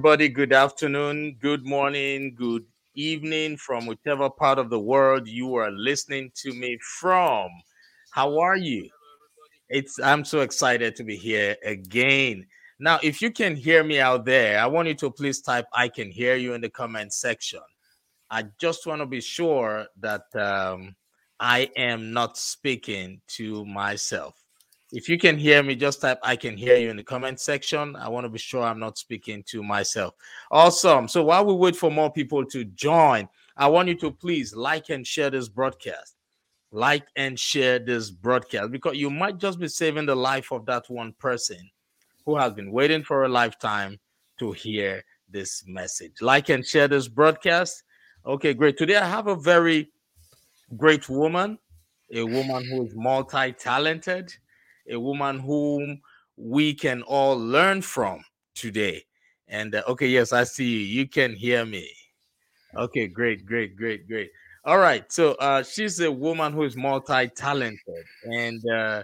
Everybody. Good afternoon, good morning, good evening from whichever part of the world you are listening to me from. How are you? It's I'm so excited to be here again. Now, if you can hear me out there, I want you to please type I can hear you in the comment section. I just want to be sure that um, I am not speaking to myself. If you can hear me, just type I can hear you in the comment section. I want to be sure I'm not speaking to myself. Awesome. So while we wait for more people to join, I want you to please like and share this broadcast. Like and share this broadcast because you might just be saving the life of that one person who has been waiting for a lifetime to hear this message. Like and share this broadcast. Okay, great. Today I have a very great woman, a woman who is multi talented a woman whom we can all learn from today. And uh, okay, yes, I see you. You can hear me. Okay, great, great, great, great. All right, so uh, she's a woman who is multi-talented, and uh,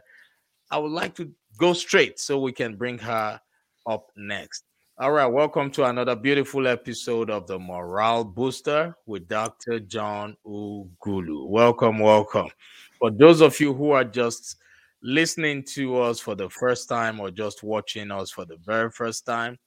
I would like to go straight so we can bring her up next. All right, welcome to another beautiful episode of the Morale Booster with Dr. John Ughulu. Welcome, welcome. For those of you who are just listening to us for the first time or just watching us for the very first time,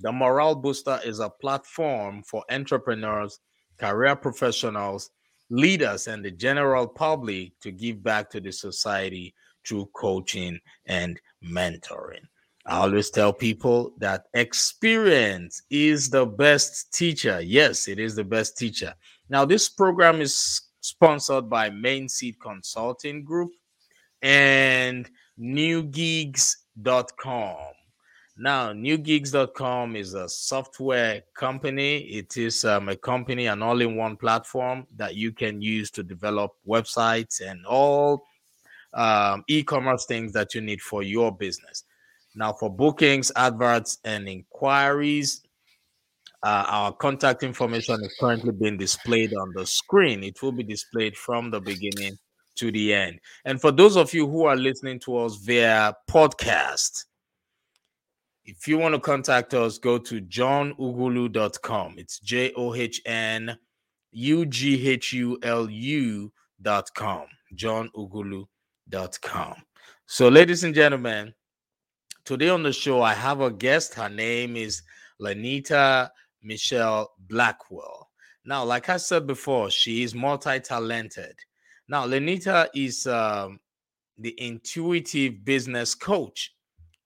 the Morale Booster is a platform for entrepreneurs, career professionals, leaders, and the general public to give back to the society through coaching and mentoring. I always tell people that experience is the best teacher. Yes, it is the best teacher. Now, this program is sponsored by Main Seed Consulting Group and newgigz.com. Now, newgigz.com is a software company. It is um, a company, an all in one platform that you can use to develop websites and all um, e commerce things that you need for your business. Now, for bookings, adverts, and inquiries, uh, our contact information is currently being displayed on the screen. It will be displayed from the beginning to the end. And for those of you who are listening to us via podcast, if you want to contact us, go to johnughulu.com. It's J O H N U G H U L U.com. johnughulu.com. So, ladies and gentlemen, today on the show, I have a guest. Her name is Lynita Mitchell Blackwell. Now, like I said before, she is multi talented. Now, Lynita is um, the intuitive business coach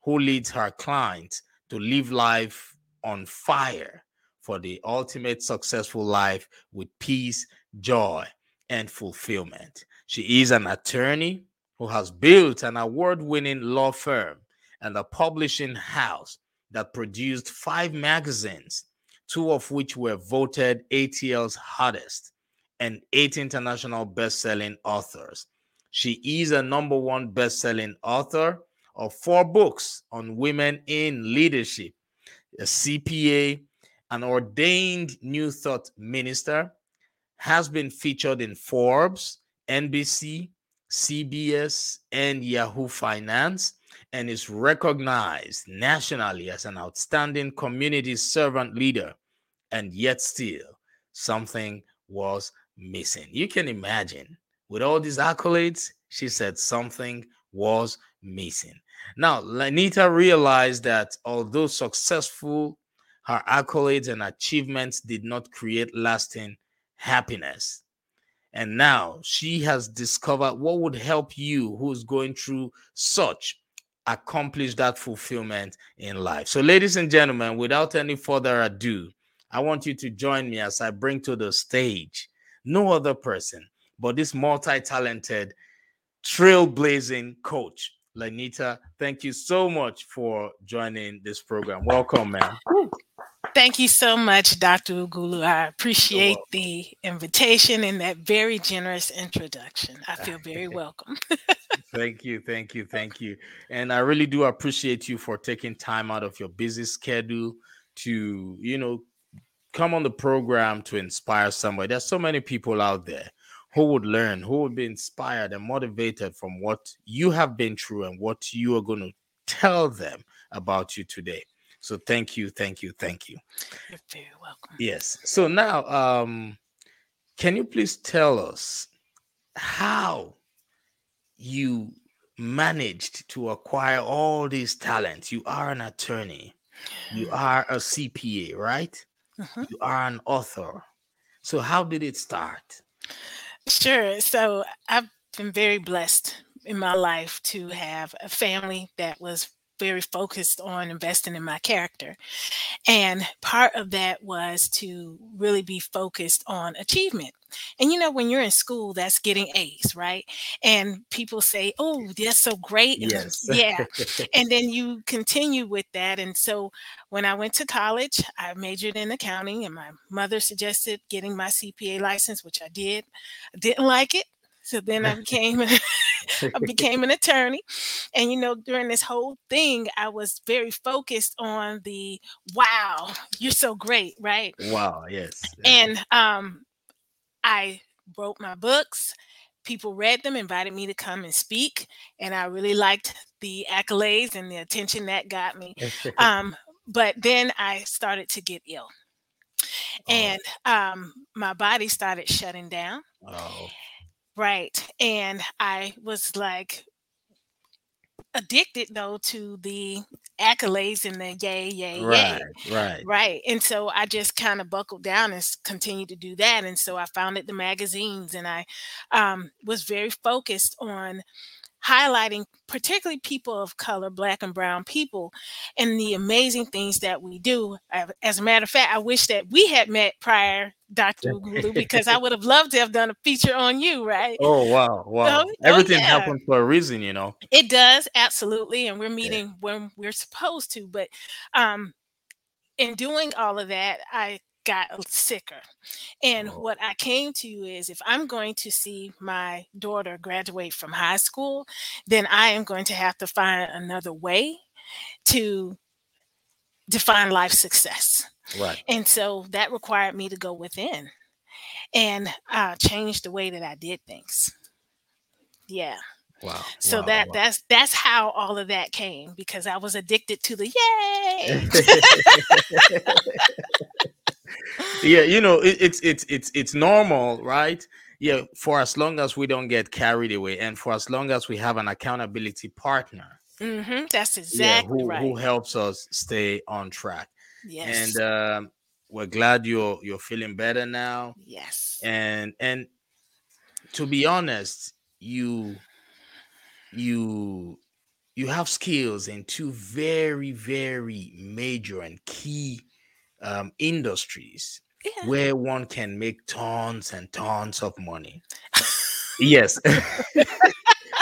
who leads her clients to live life on fire for the ultimate successful life with peace, joy, and fulfillment. She is an attorney who has built an award winning law firm and a publishing house that produced five magazines, two of which were voted ATL's hottest and eight international best-selling authors. She is a number one best-selling author of four books on women in leadership, a CPA, an ordained New Thought minister, has been featured in Forbes, NBC, CBS, and Yahoo Finance, and is recognized nationally as an outstanding community servant leader. And yet, still, something was missing. You can imagine with all these accolades, she said something was missing. Now, Lynita realized that although successful, her accolades and achievements did not create lasting happiness. And now she has discovered what would help you who's going through such accomplish that fulfillment in life. So, ladies and gentlemen, without any further ado, I want you to join me as I bring to the stage no other person but this multi-talented trailblazing coach lynita thank you so much for joining this program welcome man Thank you so much, Dr. Ughulu. I appreciate the invitation and that very generous introduction. I feel very welcome. thank you, thank you, thank you. And I really do appreciate you for taking time out of your busy schedule to, you know, come on the program to inspire somebody. There's so many people out there who would learn, who would be inspired and motivated from what you have been through and what you are going to tell them about you today. So thank you, thank you, thank you. You're very welcome. Yes. So now, um, can you please tell us how you managed to acquire all these talents? You are an attorney, you are a CPA, right? Mhm. You are an author. So how did it start? Sure. So I've been very blessed in my life to have a family that was very focused on investing in my character. And part of that was to really be focused on achievement. And you know, when you're in school, that's getting A's, right? And people say, Oh, that's so great. Yes. yeah. And then you continue with that. And so when I went to college, I majored in accounting, and my mother suggested getting my CPA license, which I did. I didn't like it. So then I became I became an attorney. And you know, during this whole thing, I was very focused on the wow, you're so great, right? wow. Yes. And um I wrote my books. People read them, invited me to come and speak, and I really liked the accolades and the attention that got me. Um, but then I started to get ill, and um, my body started shutting down. oh. Right. And I was like addicted though to the accolades and the yay, yay, right. yay. Right. Right. And so I just kind of buckled down and continued to do that. And so I founded the magazines and I um, was very focused on highlighting particularly people of color, black and brown people, and the amazing things that we do. As a matter of fact, I wish that we had met prior, Dr. Ughulu, because I would have loved to have done a feature on you, right? Oh wow, wow! oh, Everything yeah. happened for a reason, you know. It does, absolutely. And we're meeting when we're supposed to. But um, in doing all of that, I got sicker. And Oh. what I came to is if I'm going to see my daughter graduate from high school, then I am going to have to find another way to define life success. Right. And so that required me to go within and uh, change the way that I did things. Yeah. Wow. So wow, that wow. that's that's how all of that came because I was addicted to the yay. yeah, you know, it, it's it's it's it's normal, right? Yeah, for as long as we don't get carried away, and for as long as we have an accountability partner, hmm That's yeah, exactly who right. who helps us stay on track. yes. And um, we're glad you're you're feeling better now. yes. And and to be honest, you you you have skills in two very very major and key um, industries Yeah. where one can make tons and tons of money. yes.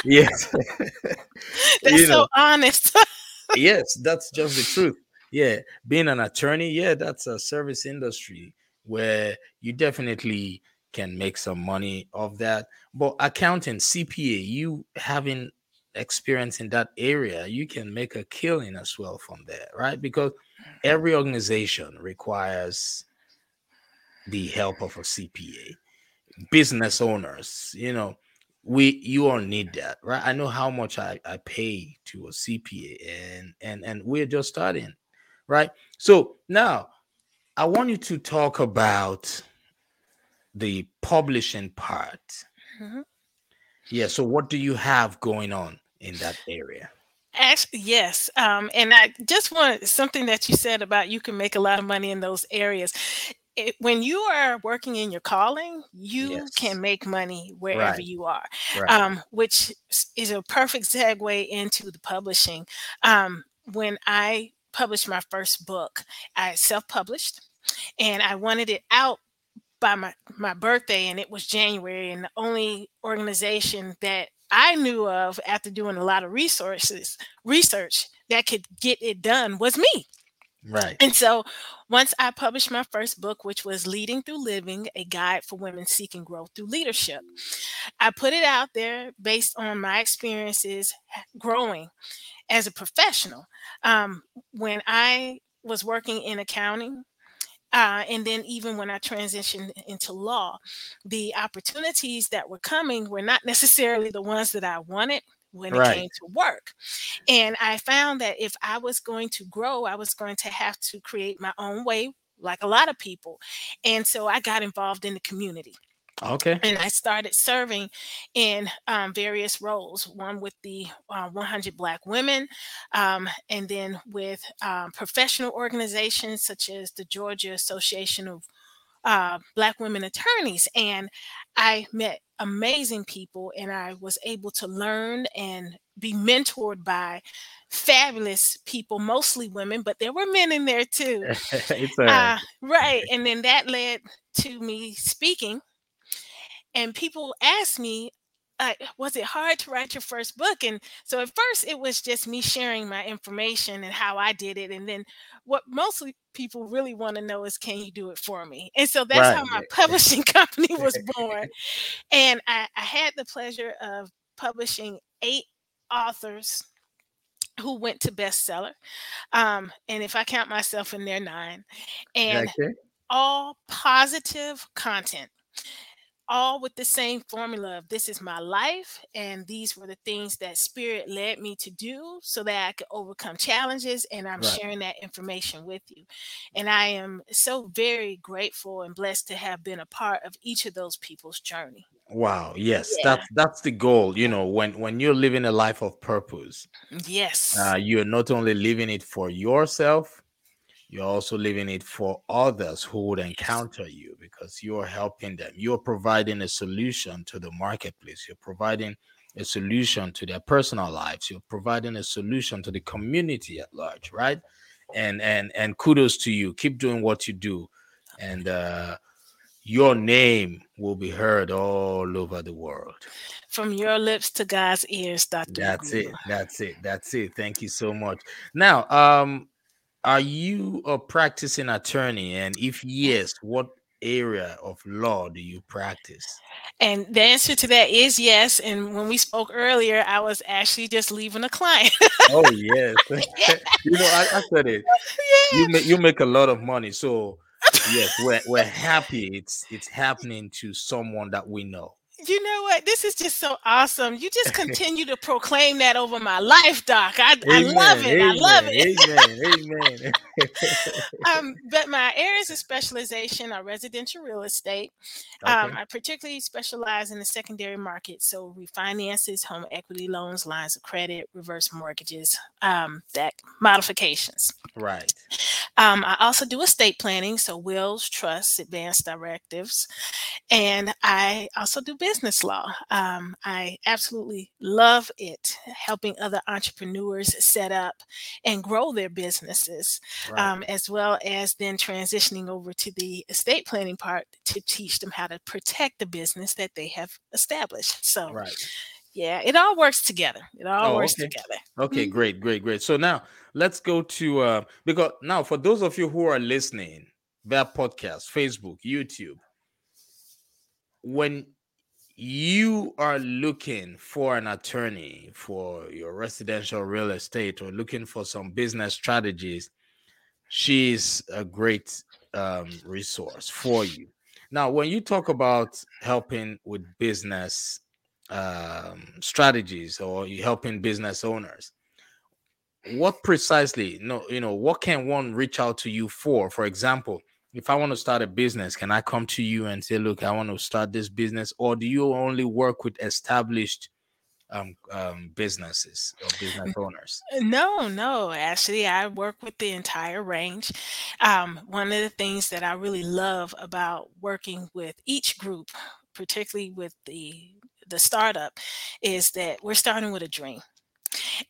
yes. That's you so know, honest. yes, that's just the truth. Yeah, being an attorney, yeah, that's a service industry where you definitely can make some money of that. But accounting, CPA, you having experience in that area, you can make a killing as well from there, right? Because every organization requires the help of a CPA. Business owners, you know, we you all need that, right? I know how much I, I pay to a CPA and and and we're just starting, right? So now I want you to talk about the publishing part. Mhm. Yeah, so what do you have going on in that area? Actually, yes. Um, and I just want something that you said about you can make a lot of money in those areas. It, when you are working in your calling, you Yes. can make money wherever Right. you are. Right. um, which is a perfect segue into the publishing. Um, when I published my first book, I self-published, and I wanted it out by my my birthday, and it was January. And the only organization that I knew of after doing a lot of resources research that could get it done was me. Right. And so once I published my first book, which was Leading Through Living, a guide for women seeking growth through leadership, I put it out there based on my experiences growing as a professional. Um, when I was working in accounting, uh, and then even when I transitioned into law, the opportunities that were coming were not necessarily the ones that I wanted, when it came to work. And I found that if I was going to grow, I was going to have to create my own way, like a lot of people. And so I got involved in the community Okay. and I started serving in um, various roles. One with the uh, 100 Black Women, um, and then with um, professional organizations such as the Georgia Association of uh, Black Women Attorneys. And I met amazing people, and I was able to learn and be mentored by fabulous people, mostly women, but there were men in there too. Uh, right. And then that led to me speaking and people asked me uh, was it hard to write your first book? And so at first it was just me sharing my information and how i did it and then what mostly people really want to know is can you do it for me? And so that's Right. how my publishing company was born. And I, I had the pleasure of publishing eight authors who went to bestseller um, and if i count myself in there nine. And okay. all positive content all with the same formula of this is my life and these were the things that spirit led me to do so that i could overcome challenges and i'm Right. sharing that information with you and i am so very grateful and blessed to have been a part of each of those people's journey Wow. Yes, Yeah. that's that's the goal. You know, when when you're living a life of purpose, yes uh, you're not only living it for yourself, you're also leaving it for others who would encounter you because you're helping them. You're providing a solution to the marketplace. You're providing a solution to their personal lives. You're providing a solution to the community at large, right? And and and kudos to you. Keep doing what you do, and uh, your name will be heard all over the world. from your lips to god's ears dr That's it. That's it. That's it. Thank you so much. Now, um, are you a practicing attorney? And if yes, what area of law do you practice? and the answer to that is yes and when we spoke earlier i was actually just leaving a client Oh yes. you know, I, I said it. yeah You make you make a lot of money. So yes, we're we're happy it's it's happening to someone that we know. You know what? This is just so awesome. You just continue to proclaim that over my life, Doc. I, I love it. I love it. Amen. Amen. Um, but my areas of specialization are residential real estate. Um, I particularly specialize in the secondary market, so refinances, home equity loans, lines of credit, reverse mortgages, um, that modifications. Right. Um, I also do estate planning, so wills, trusts, advanced directives, and I also do business law. Um, I absolutely love it, helping other entrepreneurs set up and grow their businesses, Right. um, as well as then transitioning over to the estate planning part to teach them how to protect the business that they have established. So, right. yeah, it all works together. It all Oh, works okay. together. Okay, Mhm. great, great, great. So now let's go to uh because now for those of you who are listening their podcast, Facebook, YouTube, when you are looking for an attorney for your residential real estate or looking for some business strategies, she's a great um, resource for you. Now, when you talk about helping with business um, strategies or you helping business owners, what precisely no you know what can one reach out to you for for example if i want to start a business can i come to you and say look i want to start this business or do you only work with established um, um businesses or business owners No, no, actually, I work with the entire range. Um, one of the things that I really love about working with each group, particularly with the the startup, is that we're starting with a dream.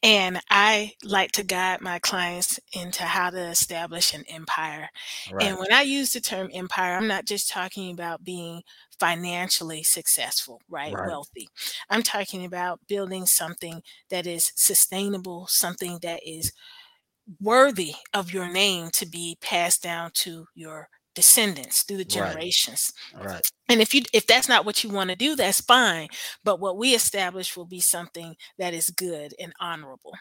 And I like to guide my clients into how to establish an empire. right And when I use the term empire, I'm not just talking about being financially successful, right? Right. Wealthy. I'm talking about building something that is sustainable, something that is worthy of your name to be passed down to your descendants through the generations. Right. and if you if that's not what you want to do that's fine but what we establish will be something that is good and honorable.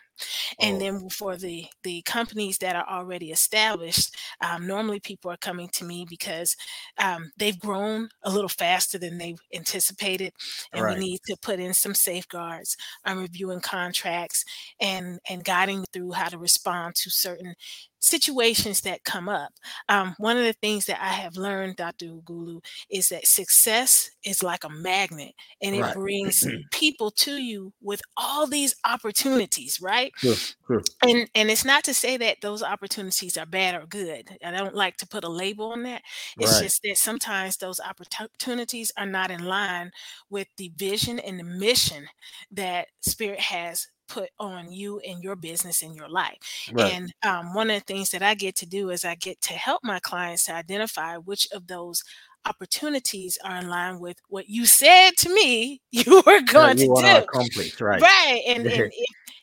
And Oh, then for the the companies that are already established um, normally people are coming to me because um, they've grown a little faster than they anticipated and we need to put in some safeguards i'm reviewing contracts and and guiding through how to respond to certain situations that come up um, one of the things that i have learned dr ughulu is that success is like a magnet and it Right. brings people to you with all these opportunities right True. True. and and it's not to say that those opportunities are bad or good i don't like to put a label on that it's Right. just that sometimes those opportunities are not in line with the vision and the mission that spirit has put on you and your business and your life Right. and um, one of the things that i get to do is i get to help my clients to identify which of those opportunities are in line with what you said to me you were going you to do accomplish. Right. Right. And and if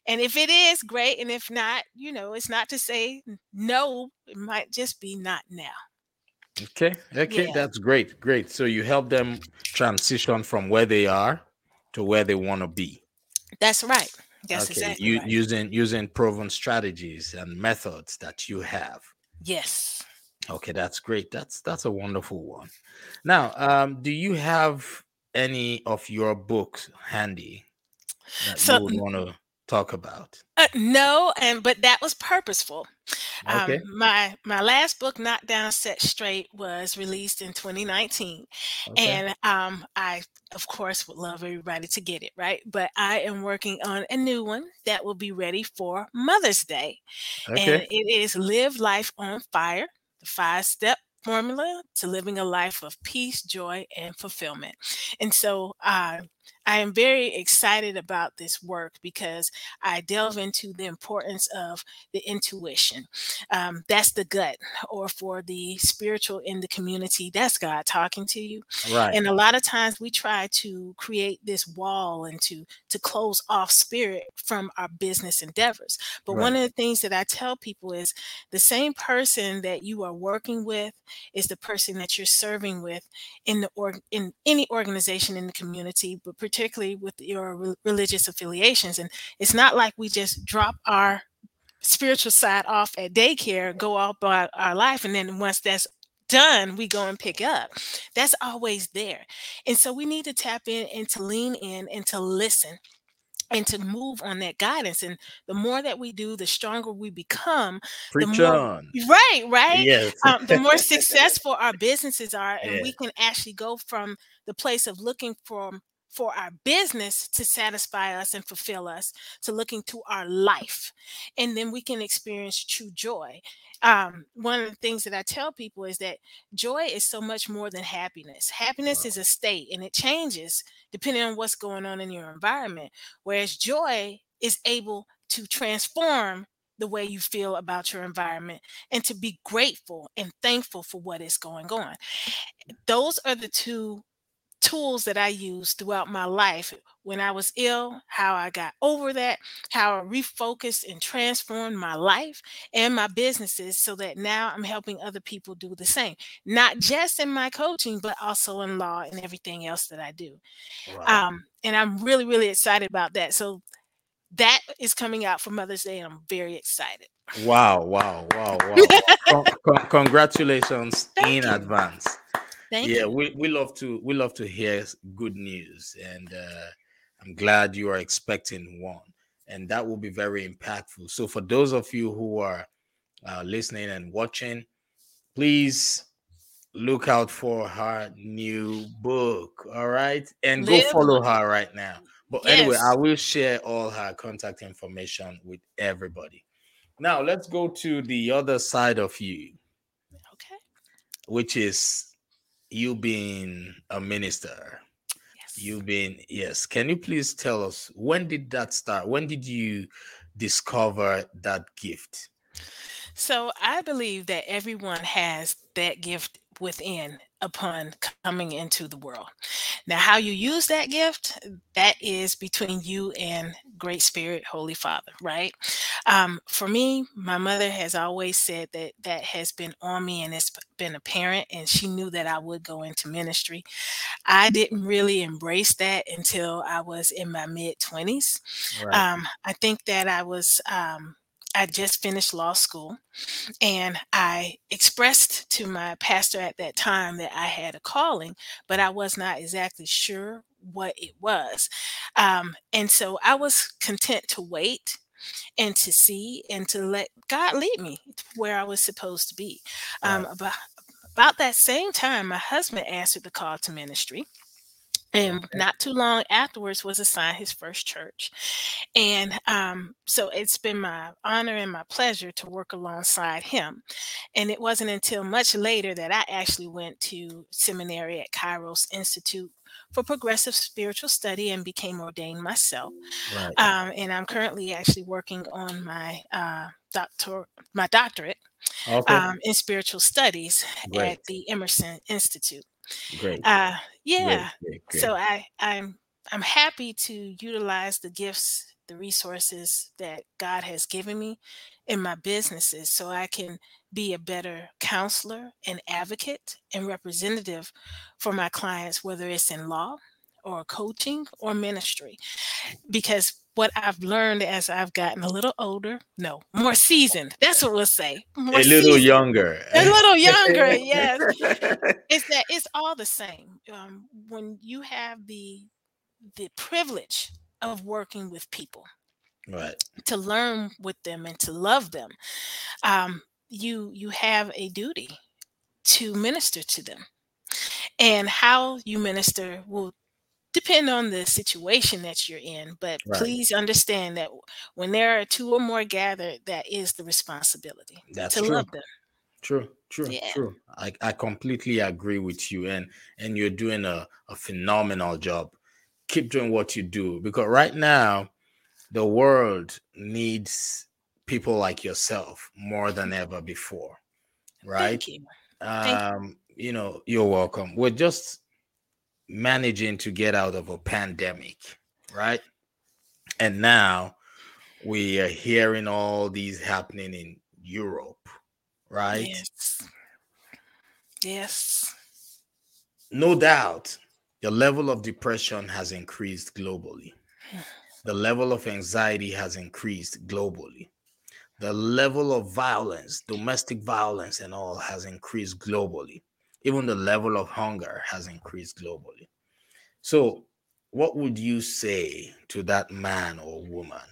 and if it is great, and if not, you know, it's not to say no, it might just be not now. Okay. Okay. Yeah. That's great. Great. So you help them transition from where they are to where they want to be. That's right. That's okay. exactly You right. using using proven strategies and methods that you have. Yes. Okay, that's great. That's that's a wonderful one. Now, um, do you have any of your books handy that So you would want to talk about? uh, no, and but that was purposeful. Okay. Um, my my last book, Knock Down Set Straight, was released in 2019, Okay. and um, I of course would love everybody to get it right. But I am working on a new one that will be ready for Mother's Day. and it is live life on fire the five step formula to living a life of peace joy and fulfillment and so uh, i am very excited about this work because i delve into the importance of the intuition. Um, that's the gut or for the spiritual in the community that's god talking to you. Right. and a lot of times we try to create this wall and to to close off spirit from our business endeavors. But one of the things that i tell people is the same person that you are working with is the person that you're serving with in the org in any organization in the community but particularly with your re- religious affiliations and it's not like we just drop our spiritual side off at daycare, go all by our life, and then once that's done, we go and pick up. That's always there. And so we need to tap in and to lean in and to listen and to move on that guidance. And the more that we do, the stronger we become, the Preach more on. right, right. Yes. Um, the more successful our businesses are, and Yeah. we can actually go from the place of looking for for our business to satisfy us and fulfill us to looking to our life and then we can experience true joy. Um, one of the things that i tell people is that joy is so much more than happiness. Happiness is a state and it changes depending on what's going on in your environment whereas joy is able to transform the way you feel about your environment and to be grateful and thankful for what is going on. Those are the two tools that I used throughout my life when I was ill, how I got over that, how I refocused and transformed my life and my businesses so that now I'm helping other people do the same, not just in my coaching, but also in law and everything else that I do. Wow. Um, and I'm really, really excited about that. So that is coming out for Mother's Day, and I'm very excited. Wow. Wow. Wow. Wow. con- congratulations Thank in you. advance. Thank yeah, you. we, we love to we love to hear good news, and uh, I'm glad you are expecting one, and that will be very impactful. So for those of you who are uh, listening and watching, please look out for her new book. All right, and go follow her right now. But anyway, I will share all her contact information with everybody. Now let's go to the other side of you, Okay. which is you being a minister. Yes. You've been yes. Can you please tell us when did that start? When did you discover that gift? So I believe that everyone has that gift within. Upon coming into the world. Now, how you use that gift, that is between you and Great Spirit, Holy Father, right? Um, for me, my mother has always said that that has been on me and it's been apparent, and she knew that I would go into ministry. I didn't really embrace that until I was in my mid 20s. Right. Um, I think that I was. Um, I just finished law school and I expressed to my pastor at that time that I had a calling, but I was not exactly sure what it was. Um, and so I was content to wait and to see and to let God lead me where I was supposed to be. Um, Right. about, about that same time, my husband answered the call to ministry. And not too long afterwards was assigned his first church. And um, so it's been my honor and my pleasure to work alongside him. And it wasn't until much later that I actually went to seminary at Kairos Institute for Progressive Spiritual Study and became ordained myself. Right. Um, and I'm currently actually working on my uh, doctor, my doctorate Okay. um, in spiritual studies Great. at the Emerson Institute. Great. Uh, Great. yeah, Great. Great. so I I'm I'm happy to utilize the gifts, the resources that God has given me in my businesses so I can be a better counselor and advocate and representative for my clients whether it's in law or coaching or ministry because what I've learned as I've gotten a little older, no, more seasoned. That's what we'll say. More a little seasoned. younger. A little younger, yes it's that it's all the same um, when you have the the privilege of working with people right. to learn with them and to love them um, you you have a duty to minister to them and how you minister will depend on the situation that you're in but Right. please understand that when there are two or more gathered that is the responsibility That's to true. love them True, true, Yeah. true. I, I completely agree with you and and you're doing a, a phenomenal job. Keep doing what you do because right now the world needs people like yourself more than ever before. Right? thank you Um, you know, you're welcome. We're just managing to get out of a pandemic, right? And now we are hearing all these happening in Europe, right? yes yes No doubt, the level of depression has increased globally. The level of anxiety has increased globally. The level of violence, domestic violence, and all has increased globally. Even the level of hunger has increased globally. So, what would you say to that man or woman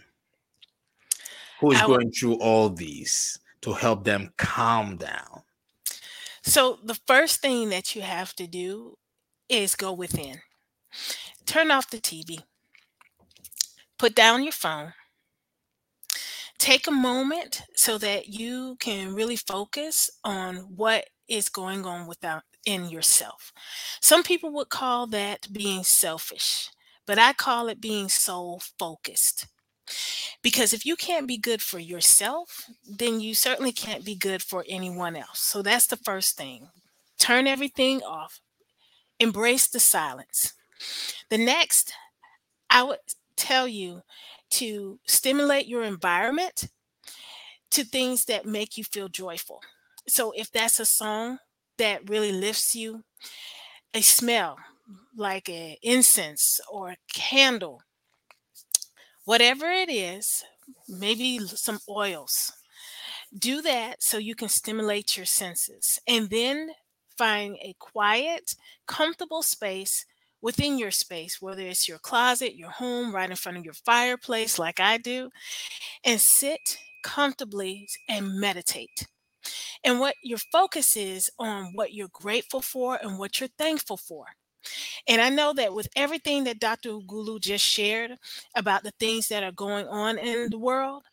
who is I would- going through all these to help them calm down? So the first thing that you have to do is go within. Turn off the TV. Put down your phone. Take a moment so that you can really focus on what is going on without in yourself. Some people would call that being selfish, but I call it being soul focused. Because if you can't be good for yourself, then you certainly can't be good for anyone else. So that's the first thing. Turn everything off. Embrace the silence. The next, I would tell you to stimulate your environment to things that make you feel joyful. So if that's a song that really lifts you, a smell like an incense or a candle, whatever it is, maybe some oils. Do that so you can stimulate your senses and then find a quiet, comfortable space within your space, whether it's your closet, your home, right in front of your fireplace, like I do, and sit comfortably and meditate. And what your focus is on what you're grateful for and what you're thankful for. And I know that with everything that Dr. Gulu just shared about the things that are going on in the world,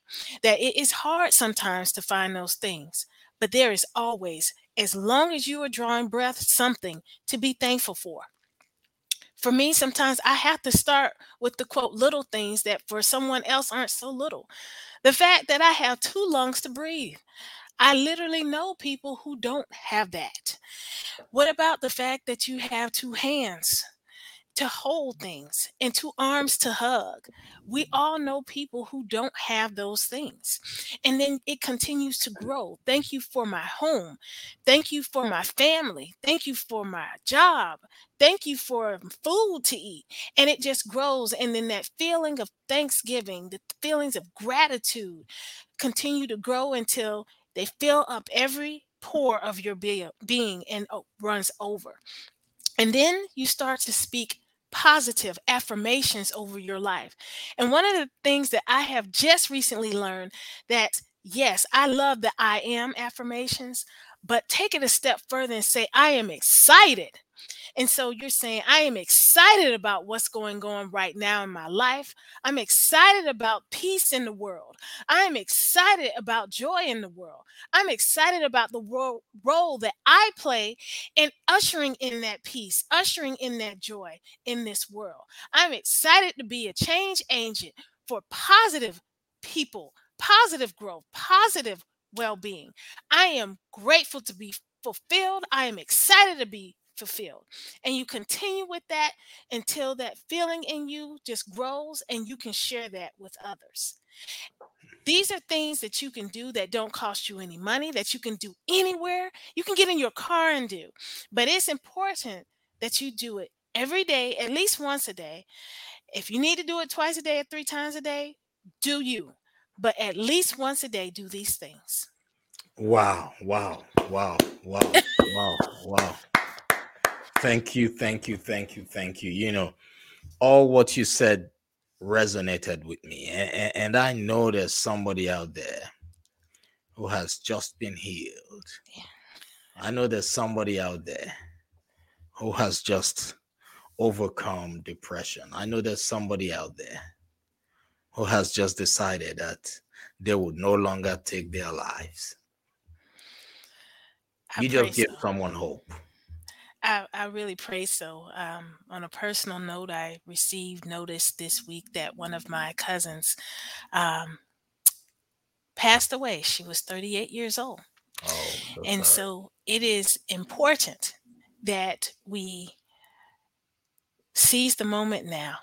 that it is hard sometimes to find those things. But there is always, as long as you are drawing breath, something to be thankful for. For me, sometimes I have to start with the quote little things that for someone else aren't so little. The fact that I have two lungs to breathe. I literally know people who don't have that. What about the fact that you have two hands? to hold things and two arms to hug. We all know people who don't have those things. And then it continues to grow. Thank you for my home. Thank you for my family. Thank you for my job. Thank you for food to eat. And it just grows. And then that feeling of thanksgiving, the feelings of gratitude continue to grow until they fill up every pore of your being and oh, runs over. And then you start to speak positive affirmations over your life. And one of the things that I have just recently learned that yes, I love the I am affirmations, but take it a step further and say I am excited and so you're saying, I am excited about what's going on right now in my life. I'm excited about peace in the world. I'm excited about joy in the world. I'm excited about the role, role that I play in ushering in that peace, ushering in that joy in this world. I'm excited to be a change agent for positive people, positive growth, positive well being. I am grateful to be fulfilled. I am excited to be fulfilled. And you continue with that until that feeling in you just grows and you can share that with others. These are things that you can do that don't cost you any money, that you can do anywhere. You can get in your car and do. But it's important that you do it every day, at least once a day. If you need to do it twice a day or three times a day, do you. But at least once a day, do these things. Wow, wow, wow, wow, wow, wow. Thank you, thank you, thank you, thank you. You know, all what you said resonated with me. And, and I know there's somebody out there who has just been healed. Yeah. I know there's somebody out there who has just overcome depression. I know there's somebody out there who has just decided that they would no longer take their lives. I you just give so. someone hope. I, I really pray so. Um, on a personal note, I received notice this week that one of my cousins um, passed away. She was 38 years old. Oh, and so it is important that we seize the moment now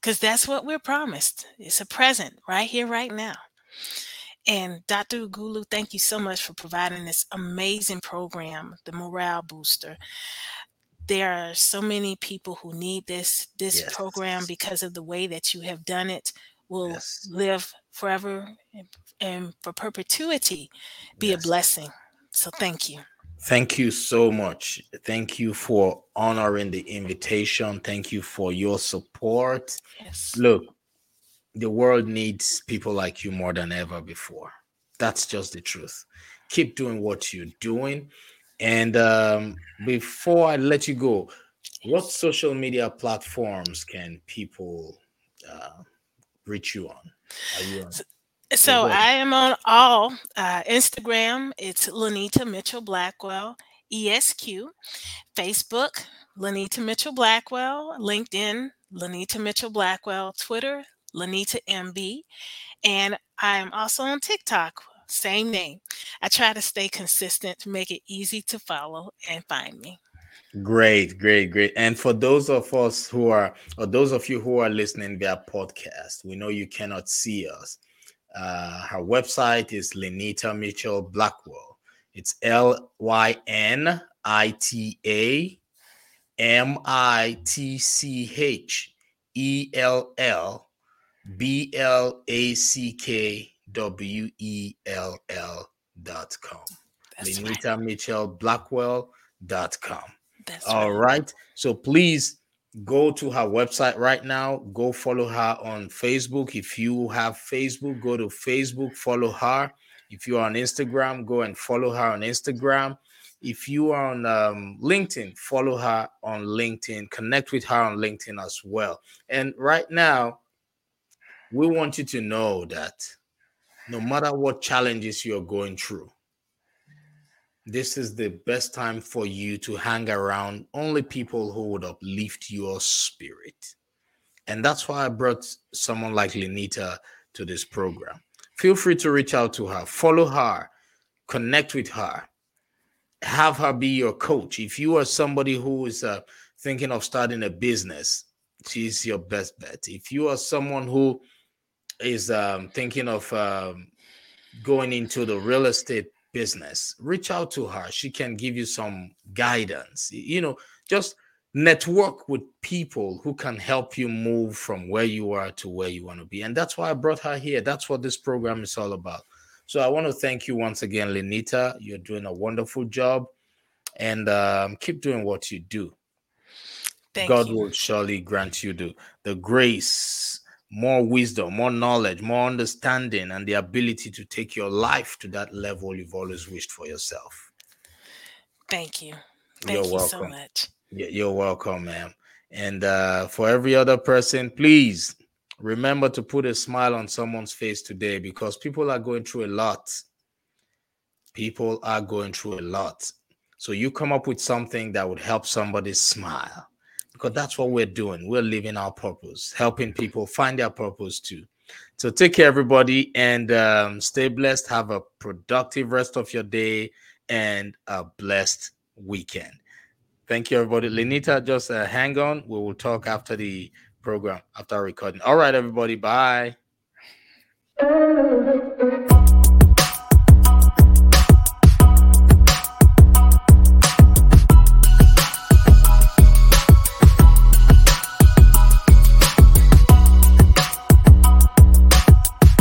because that's what we're promised. It's a present right here, right now. And Dr. Ughulu, thank you so much for providing this amazing program, the morale booster. There are so many people who need this this yes. program because of the way that you have done it will yes. live forever and for perpetuity be yes. a blessing. So thank you. Thank you so much. Thank you for honoring the invitation. Thank you for your support. Yes. Look, the world needs people like you more than ever before. That's just the truth. Keep doing what you're doing. And um, before I let you go, what social media platforms can people uh, reach you on? You on? So, so I am on all uh, Instagram. It's Lynita Mitchell Blackwell, ESQ, Facebook, Lynita Mitchell Blackwell, LinkedIn, Lynita Mitchell Blackwell, Twitter, Lynita MB. And I'm also on TikTok, same name. I try to stay consistent to make it easy to follow and find me. Great, great, great. And for those of us who are, or those of you who are listening via podcast, we know you cannot see us. Uh, her website is Lynita Mitchell Blackwell. It's L Y N I T A M I T C H E L L B L A C K W E L L dot com. Lynita right. Mitchell Blackwell dot com. That's All right. right. So please go to her website right now. Go follow her on Facebook. If you have Facebook, go to Facebook, follow her. If you're on Instagram, go and follow her on Instagram. If you are on um, LinkedIn, follow her on LinkedIn. Connect with her on LinkedIn as well. And right now, we want you to know that no matter what challenges you're going through, this is the best time for you to hang around only people who would uplift your spirit. And that's why I brought someone like Lynita to this program. Feel free to reach out to her, follow her, connect with her. have her be your coach. If you are somebody who is uh, thinking of starting a business, she's your best bet. If you are someone who is um, thinking of um, going into the real estate business, reach out to her. She can give you some guidance. You know, just network with people who can help you move from where you are to where you want to be. And that's why I brought her here. That's what this program is all about. So I want to thank you once again, Lynita. You're doing a wonderful job and um, keep doing what you do. Thank God you. will surely grant you the, the grace, more wisdom, more knowledge, more understanding, and the ability to take your life to that level you've always wished for yourself. Thank you. Thank You're you welcome. so much. You're welcome, ma'am. And uh, for every other person, please remember to put a smile on someone's face today because people are going through a lot. People are going through a lot. So you come up with something that would help somebody smile because that's what we're doing. We're living our purpose, helping people find their purpose too. So take care, everybody, and um, stay blessed. Have a productive rest of your day and a blessed weekend. Thank you, everybody. Lynita, just uh, hang on. We will talk after the program, after recording. All right, everybody. Bye.